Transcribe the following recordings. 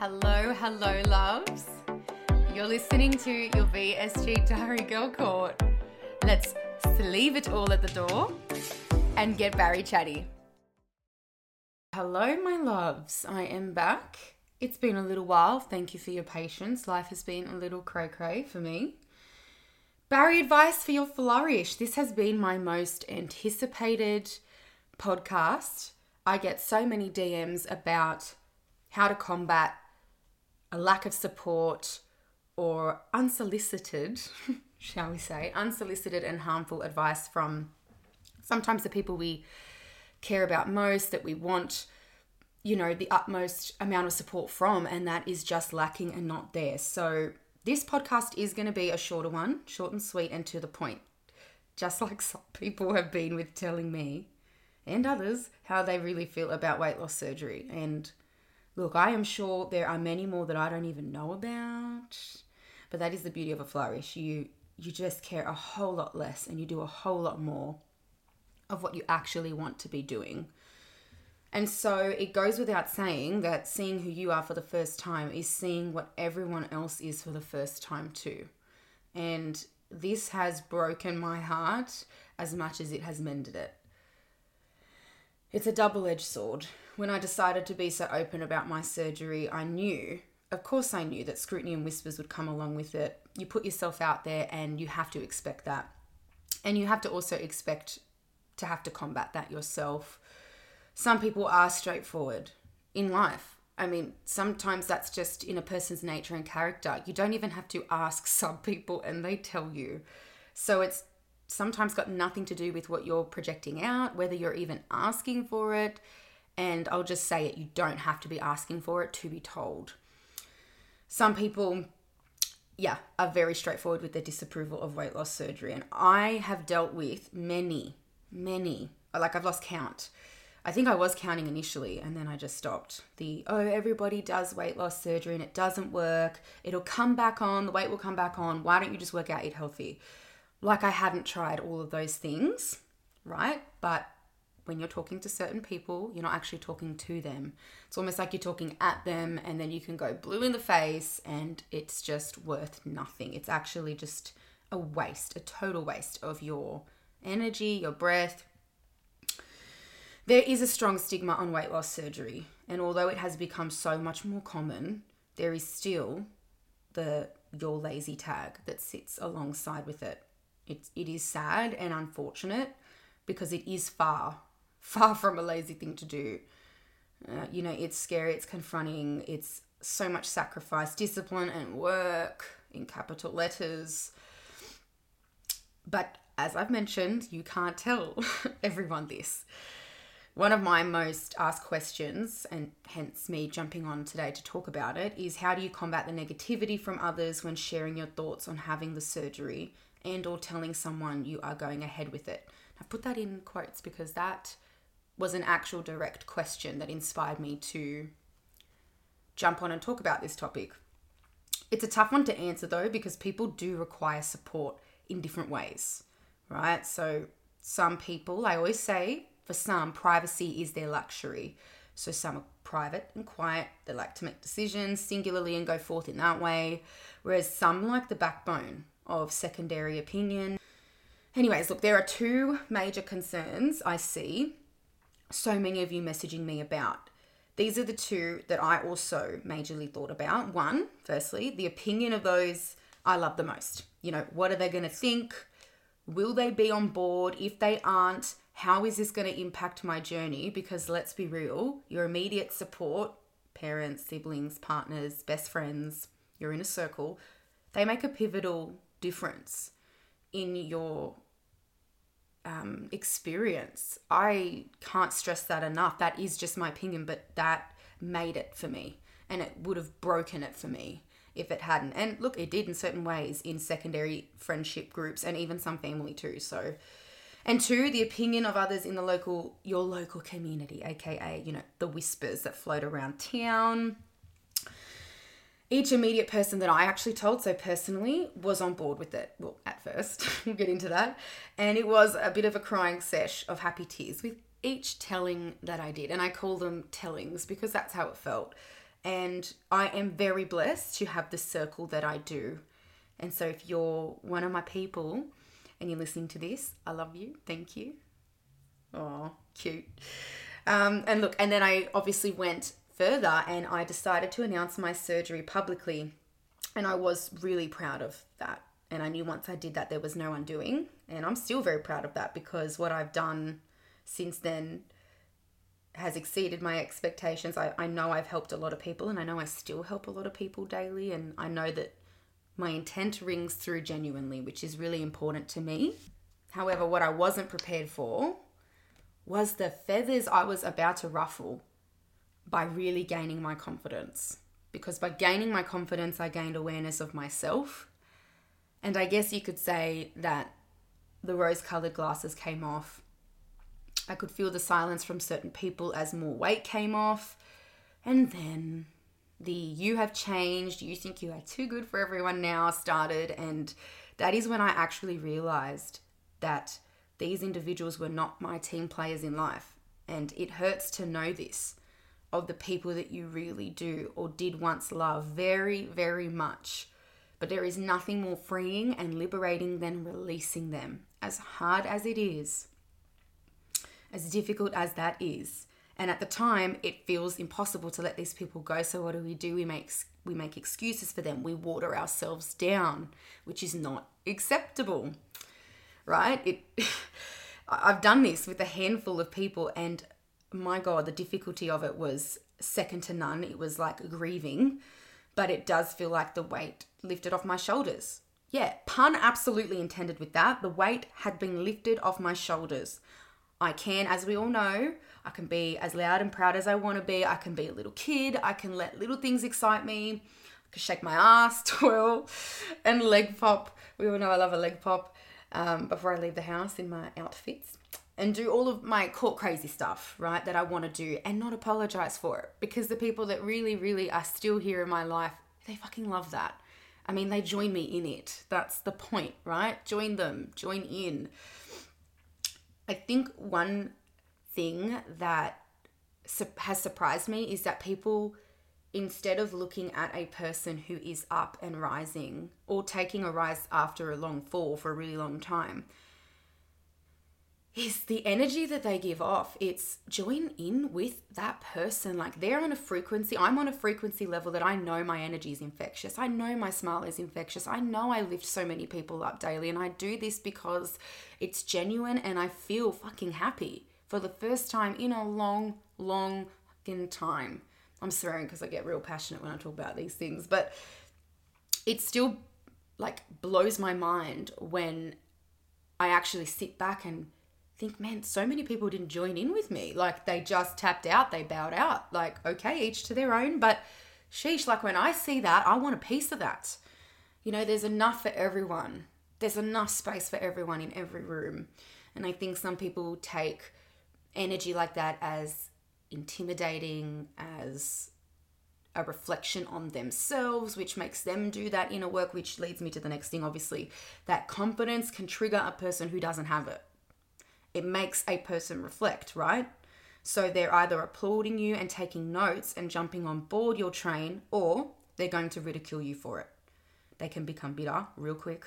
Hello, hello, loves. You're listening to your VSG Diary Girl Court. Let's leave it all at the door and get bari chatty. Hello, my loves. I am back. It's been a little while. Thank you for your patience. Life has been a little cray cray for me. bari advice for your flourish. This has been my most anticipated podcast. I get so many DMs about how to combat a lack of support or unsolicited, shall we say, unsolicited and harmful advice from sometimes the people we care about most, that we want, you know, the utmost amount of support from, and that is just lacking and not there. So, this podcast is going to be a shorter one, short and sweet and to the point, just like some people have been with telling me and others how they really feel about weight loss surgery. And look, I am sure there are many more that I don't even know about, but that is the beauty of a flourish. You you just care a whole lot less and you do a whole lot more of what you actually want to be doing. And so it goes without saying that seeing who you are for the first time is seeing what everyone else is for the first time too. And this has broken my heart as much as it has mended it. It's a double edged sword. When I decided to be so open about my surgery, I knew, of course, I knew that scrutiny and whispers would come along with it. You put yourself out there and you have to expect that. And you have to also expect to have to combat that yourself. Some people are straightforward in life. I mean, sometimes that's just in a person's nature and character. You don't even have to ask some people and they tell you. So it's sometimes got nothing to do with what you're projecting out, whether you're even asking for it. And I'll just say it you don't have to be asking for it to be told. Some people, yeah, are very straightforward with their disapproval of weight loss surgery. And I have dealt with many, many, like I've lost count. I think I was counting initially and then I just stopped. The, oh, everybody does weight loss surgery and it doesn't work. It'll come back on, the weight will come back on. Why don't you just work out, eat healthy? Like I hadn't tried all of those things, right? But when you're talking to certain people, you're not actually talking to them. It's almost like you're talking at them and then you can go blue in the face and it's just worth nothing. It's actually just a waste, a total waste of your energy, your breath. There is a strong stigma on weight loss surgery, and although it has become so much more common, there is still the your lazy tag that sits alongside with it. It's it is sad and unfortunate because it is far far from a lazy thing to do. Uh, you know, it's scary, it's confronting, it's so much sacrifice, discipline, and work in capital letters. But as I've mentioned, you can't tell everyone this. One of my most asked questions, and hence me jumping on today to talk about it, is how do you combat the negativity from others when sharing your thoughts on having the surgery and or telling someone you are going ahead with it? I put that in quotes because that was an actual direct question that inspired me to jump on and talk about this topic. It's a tough one to answer though because people do require support in different ways, right? So, some people, I always say, for some, privacy is their luxury. So, some are private and quiet, they like to make decisions singularly and go forth in that way, whereas some like the backbone of secondary opinion. Anyways, look, there are two major concerns I see so many of you messaging me about. These are the two that I also majorly thought about. One, firstly, the opinion of those I love the most. You know, what are they going to think? Will they be on board? If they aren't, how is this going to impact my journey? Because let's be real, your immediate support, parents, siblings, partners, best friends, you're in a circle, they make a pivotal difference in your um, experience. I can't stress that enough. That is just my opinion, but that made it for me. And it would have broken it for me if it hadn't. And look, it did in certain ways in secondary friendship groups and even some family too. So, and two, the opinion of others in the local, your local community, aka, you know, the whispers that float around town each immediate person that I actually told so personally was on board with it. Well, at first, we'll get into that. And it was a bit of a crying sesh of happy tears with each telling that I did. And I call them tellings because that's how it felt. And I am very blessed to have the circle that I do. And so if you're one of my people and you're listening to this, I love you. Thank you. Oh, cute. Um, and look, and then I obviously went further and I decided to announce my surgery publicly. And I was really proud of that. And I knew once I did that, there was no undoing. And I'm still very proud of that because what I've done since then has exceeded my expectations. I, I know I've helped a lot of people and I know I still help a lot of people daily. And I know that my intent rings through genuinely, which is really important to me. However, what I wasn't prepared for was the feathers I was about to ruffle by really gaining my confidence. Because by gaining my confidence, I gained awareness of myself. And I guess you could say that the rose colored glasses came off. I could feel the silence from certain people as more weight came off. And then the you have changed, you think you are too good for everyone now started. And that is when I actually realized that these individuals were not my team players in life. And it hurts to know this of the people that you really do or did once love very, very much. But there is nothing more freeing and liberating than releasing them, as hard as it is, as difficult as that is. And at the time, it feels impossible to let these people go. So what do we do? We make we make excuses for them. We water ourselves down, which is not acceptable. Right? It I've done this with a handful of people and my god, the difficulty of it was second to none. It was like grieving, but it does feel like the weight lifted off my shoulders. Yeah, pun absolutely intended with that. The weight had been lifted off my shoulders. I can, as we all know, I can be as loud and proud as I want to be. I can be a little kid. I can let little things excite me. I can shake my ass, twirl, and leg pop. We all know I love a leg pop um, before I leave the house in my outfits and do all of my court crazy stuff, right, that I want to do and not apologize for it. Because the people that really, really are still here in my life, they fucking love that. I mean, they join me in it. That's the point, right? Join them, join in. I think one thing that has surprised me is that people, instead of looking at a person who is up and rising or taking a rise after a long fall for a really long time, is the energy that they give off. It's join in with that person. Like they're on a frequency. I'm on a frequency level that I know my energy is infectious. I know my smile is infectious. I know I lift so many people up daily. And I do this because it's genuine and I feel fucking happy for the first time in a long, long fucking time. I'm swearing because I get real passionate when I talk about these things. But it still like blows my mind when I actually sit back and think, man, so many people didn't join in with me. Like they just tapped out, they bowed out. Like, okay, each to their own. But sheesh, like when I see that, I want a piece of that. You know, there's enough for everyone. There's enough space for everyone in every room. And I think some people take energy like that as intimidating, as a reflection on themselves, which makes them do that inner work, which leads me to the next thing, obviously. That confidence can trigger a person who doesn't have it it makes a person reflect, right? So they're either applauding you and taking notes and jumping on board your train, or they're going to ridicule you for it. They can become bitter real quick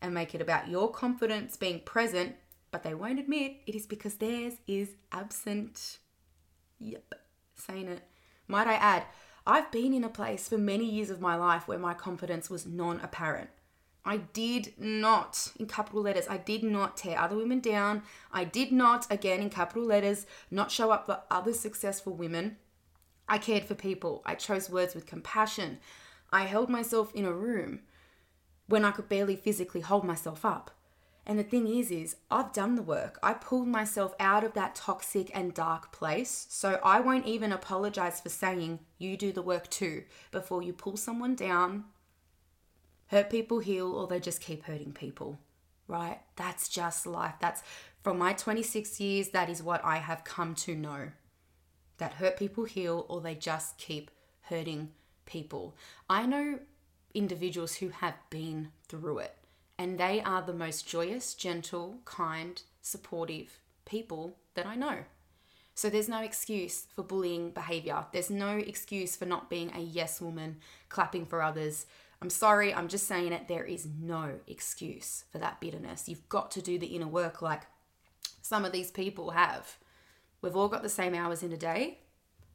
and make it about your confidence being present, but they won't admit it is because theirs is absent. Yep, saying it. Might I add, I've been in a place for many years of my life where my confidence was non apparent. I did not, in capital letters, I did not tear other women down. I did not, again in capital letters, not show up for other successful women. I cared for people. I chose words with compassion. I held myself in a room when I could barely physically hold myself up. And the thing is is I've done the work. I pulled myself out of that toxic and dark place. So I won't even apologize for saying you do the work too before you pull someone down hurt people heal or they just keep hurting people, right? That's just life. That's from my 26 years, that is what I have come to know. That hurt people heal or they just keep hurting people. I know individuals who have been through it and they are the most joyous, gentle, kind, supportive people that I know. So there's no excuse for bullying behavior. There's no excuse for not being a yes woman, clapping for others. I'm sorry, I'm just saying it. There is no excuse for that bitterness. You've got to do the inner work like some of these people have. We've all got the same hours in a day,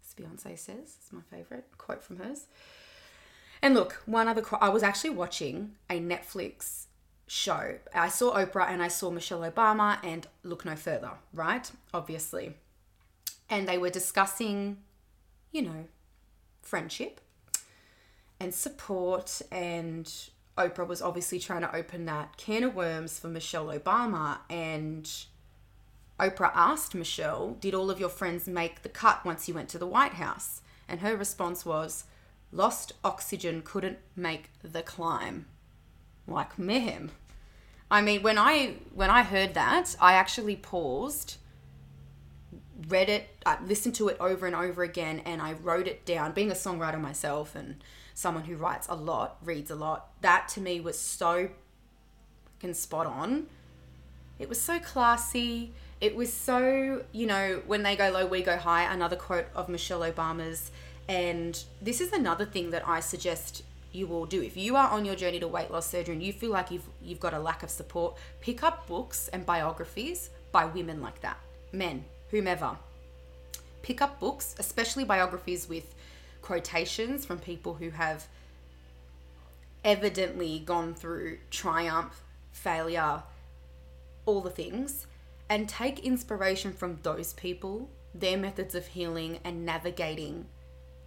as Beyonce says. It's my favorite quote from hers. And look, one other, I was actually watching a Netflix show. I saw Oprah and I saw Michelle Obama and look no further, right? Obviously. And they were discussing, you know, friendship and support. And Oprah was obviously trying to open that can of worms for Michelle Obama. And Oprah asked Michelle, Did all of your friends make the cut once you went to the White House? And her response was, Lost oxygen couldn't make the climb. Like mayhem. I mean, when I when I heard that, I actually paused, read it, I listened to it over and over again, and I wrote it down. Being a songwriter myself and someone who writes a lot, reads a lot, that to me was so fucking spot on. It was so classy. It was so, you know, when they go low, we go high. Another quote of Michelle Obama's. And this is another thing that I suggest you all do. If you are on your journey to weight loss surgery and you feel like you've you've got a lack of support, pick up books and biographies by women like that, men, whomever. Pick up books, especially biographies with quotations from people who have evidently gone through triumph, failure, all the things, and take inspiration from those people, their methods of healing and navigating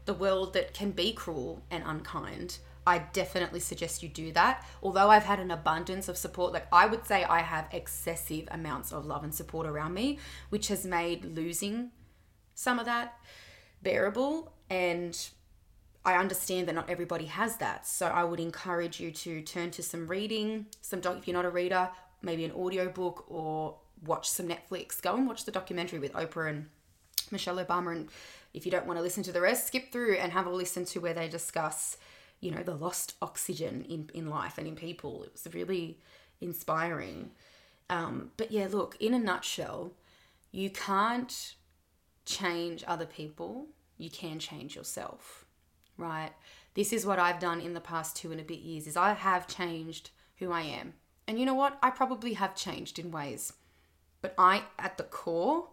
the world that can be cruel and unkind. I definitely suggest you do that. Although I've had an abundance of support, like I would say I have excessive amounts of love and support around me, which has made losing some of that bearable. And I understand that not everybody has that. So I would encourage you to turn to some reading, some doc if you're not a reader, maybe an audiobook or watch some Netflix. Go and watch the documentary with Oprah and Michelle Obama. And if you don't want to listen to the rest, skip through and have a listen to where they discuss, you know, the lost oxygen in, in life and in people. It was really inspiring. Um, but yeah, look, in a nutshell, you can't change other people, you can change yourself, right? This is what I've done in the past two and a bit years is I have changed who I am. And you know what? I probably have changed in ways. But I at the core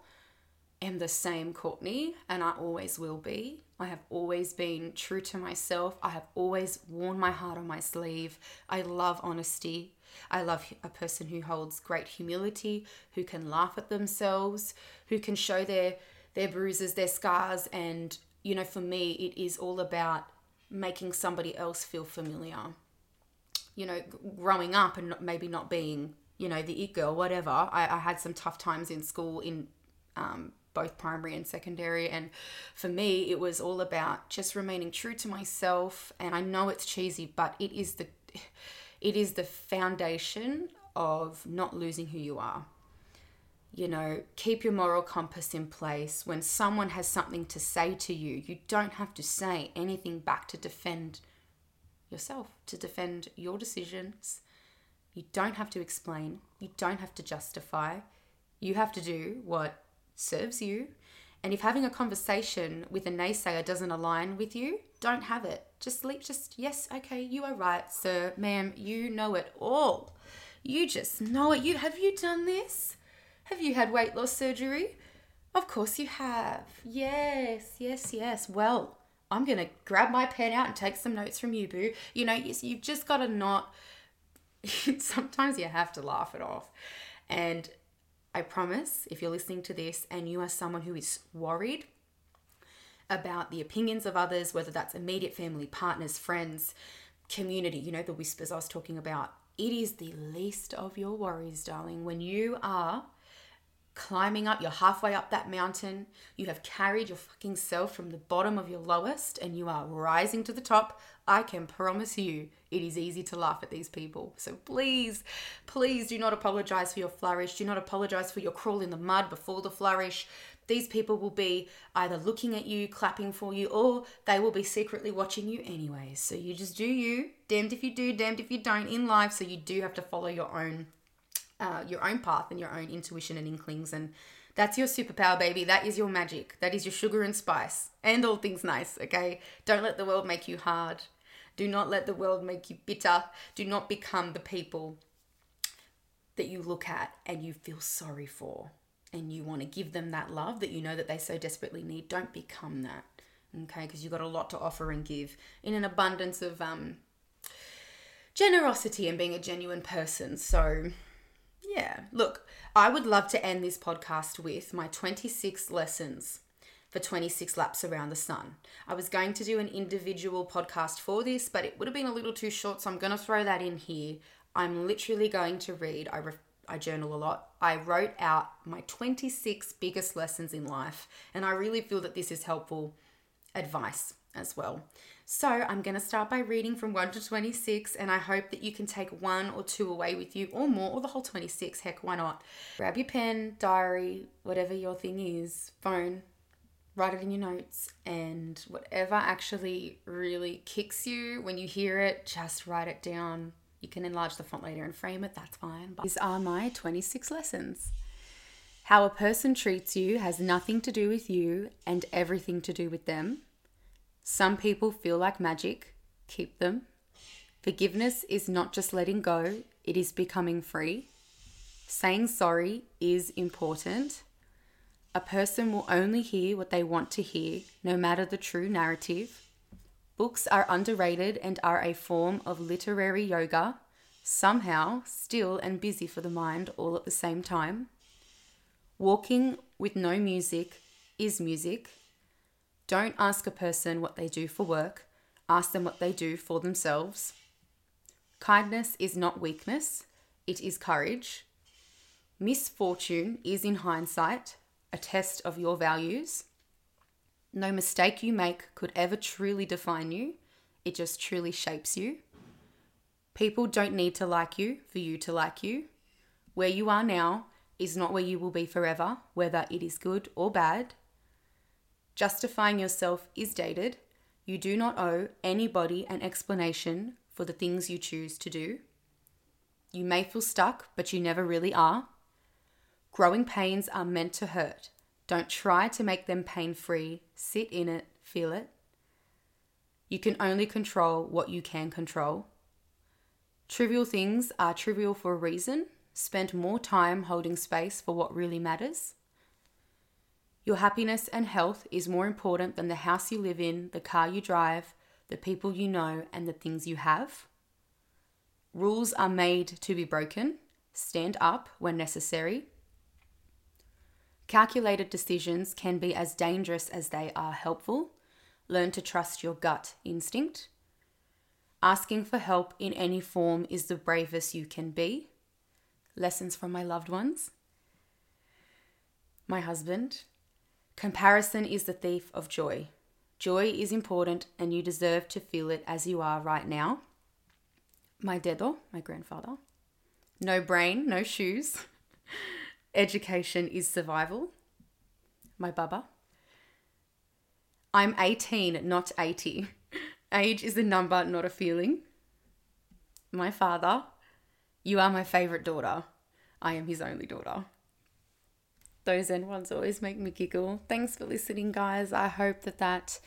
am the same Courtney and I always will be. I have always been true to myself. I have always worn my heart on my sleeve. I love honesty. I love a person who holds great humility, who can laugh at themselves, who can show their their bruises, their scars and you know for me it is all about making somebody else feel familiar. You know, growing up and maybe not being, you know, the it girl, whatever. I, I had some tough times in school in um, both primary and secondary. And for me, it was all about just remaining true to myself. And I know it's cheesy, but it is the it is the foundation of not losing who you are. You know, keep your moral compass in place. When someone has something to say to you, you don't have to say anything back to defend yourself, to defend your decisions. You don't have to explain. You don't have to justify. You have to do what serves you. And if having a conversation with a naysayer doesn't align with you, don't have it. Just leave, just, yes, okay, you are right, sir, ma'am, you know it all. You just know it. You have you done this? Have you had weight loss surgery? Of course you have. Yes, yes, yes. Well, I'm going to grab my pen out and take some notes from you, boo. You know, you've just got to not. Sometimes you have to laugh it off. And I promise, if you're listening to this and you are someone who is worried about the opinions of others, whether that's immediate family, partners, friends, community, you know, the whispers I was talking about, it is the least of your worries, darling. When you are climbing up, you're halfway up that mountain, you have carried your fucking self from the bottom of your lowest and you are rising to the top, I can promise you it is easy to laugh at these people. So please, please do not apologize for your flourish. Do not apologize for your crawl in the mud before the flourish. These people will be either looking at you, clapping for you, or they will be secretly watching you anyways. So you just do you. Damned if you do, damned if you don't in life. So you do have to follow your own uh, your own path and your own intuition and inklings and That's your superpower, baby. That is your magic. That is your sugar and spice and all things nice, okay? Don't let the world make you hard. Do not let the world make you bitter. Do not become the people that you look at and you feel sorry for and you want to give them that love that you know that they so desperately need. Don't become that, okay? Because you've got a lot to offer and give in an abundance of um, generosity and being a genuine person. So, yeah, look, I would love to end this podcast with my 26 lessons for 26 laps around the sun. I was going to do an individual podcast for this, but it would have been a little too short, so I'm going to throw that in here. I'm literally going to read, I, re- I journal a lot. I wrote out my 26 biggest lessons in life, and I really feel that this is helpful advice as well. So I'm going to start by reading from 1 to 26, and I hope that you can take one or two away with you, or more, or the whole 26. Heck, why not? Grab your pen, diary, whatever your thing is, phone, write it in your notes, and whatever actually really kicks you when you hear it, just write it down. You can enlarge the font later and frame it, that's fine. But these are my 26 lessons. How a person treats you has nothing to do with you and everything to do with them. Some people feel like magic. Keep them. Forgiveness is not just letting go, it is becoming free. Saying sorry is important. A person will only hear what they want to hear, no matter the true narrative. Books are underrated and are a form of literary yoga, somehow still and busy for the mind all at the same time. Walking with no music is music. Don't ask a person what they do for work, ask them what they do for themselves. Kindness is not weakness, it is courage. Misfortune is, in hindsight, a test of your values. No mistake you make could ever truly define you, it just truly shapes you. People don't need to like you for you to like you. Where you are now is not where you will be forever, whether it is good or bad. Justifying yourself is dated. You do not owe anybody an explanation for the things you choose to do. You may feel stuck, but you never really are. Growing pains are meant to hurt. Don't try to make them pain free. Sit in it, feel it. You can only control what you can control. Trivial things are trivial for a reason. Spend more time holding space for what really matters. Your happiness and health is more important than the house you live in, the car you drive, the people you know, and the things you have. Rules are made to be broken. Stand up when necessary. Calculated decisions can be as dangerous as they are helpful. Learn to trust your gut instinct. Asking for help in any form is the bravest you can be. Lessons from my loved ones. My husband, Comparison is the thief of joy. Joy is important and you deserve to feel it as you are right now. My dedo, my grandfather. No brain, no shoes. Education is survival. My baba. I'm 18, not 80. Age is a number, not a feeling. My father. You are my favorite daughter. I am his only daughter those end ones always make me giggle. Thanks for listening, guys. I hope that that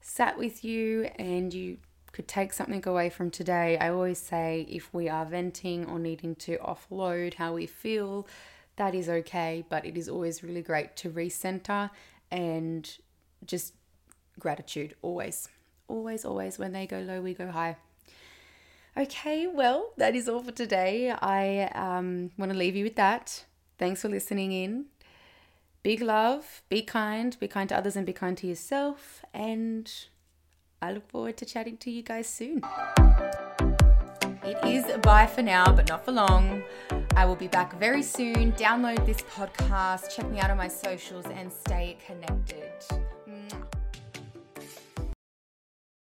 sat with you and you could take something away from today. I always say if we are venting or needing to offload how we feel, that is okay, but it is always really great to recenter and just gratitude always. Always, always. When they go low, we go high. Okay, well, that is all for today. I um, want to leave you with that. Thanks for listening in big love, be kind, be kind to others, and be kind to yourself. And I look forward to chatting to you guys soon. It is bye for now, but not for long. I will be back very soon. Download this podcast, check me out on my socials, and stay connected.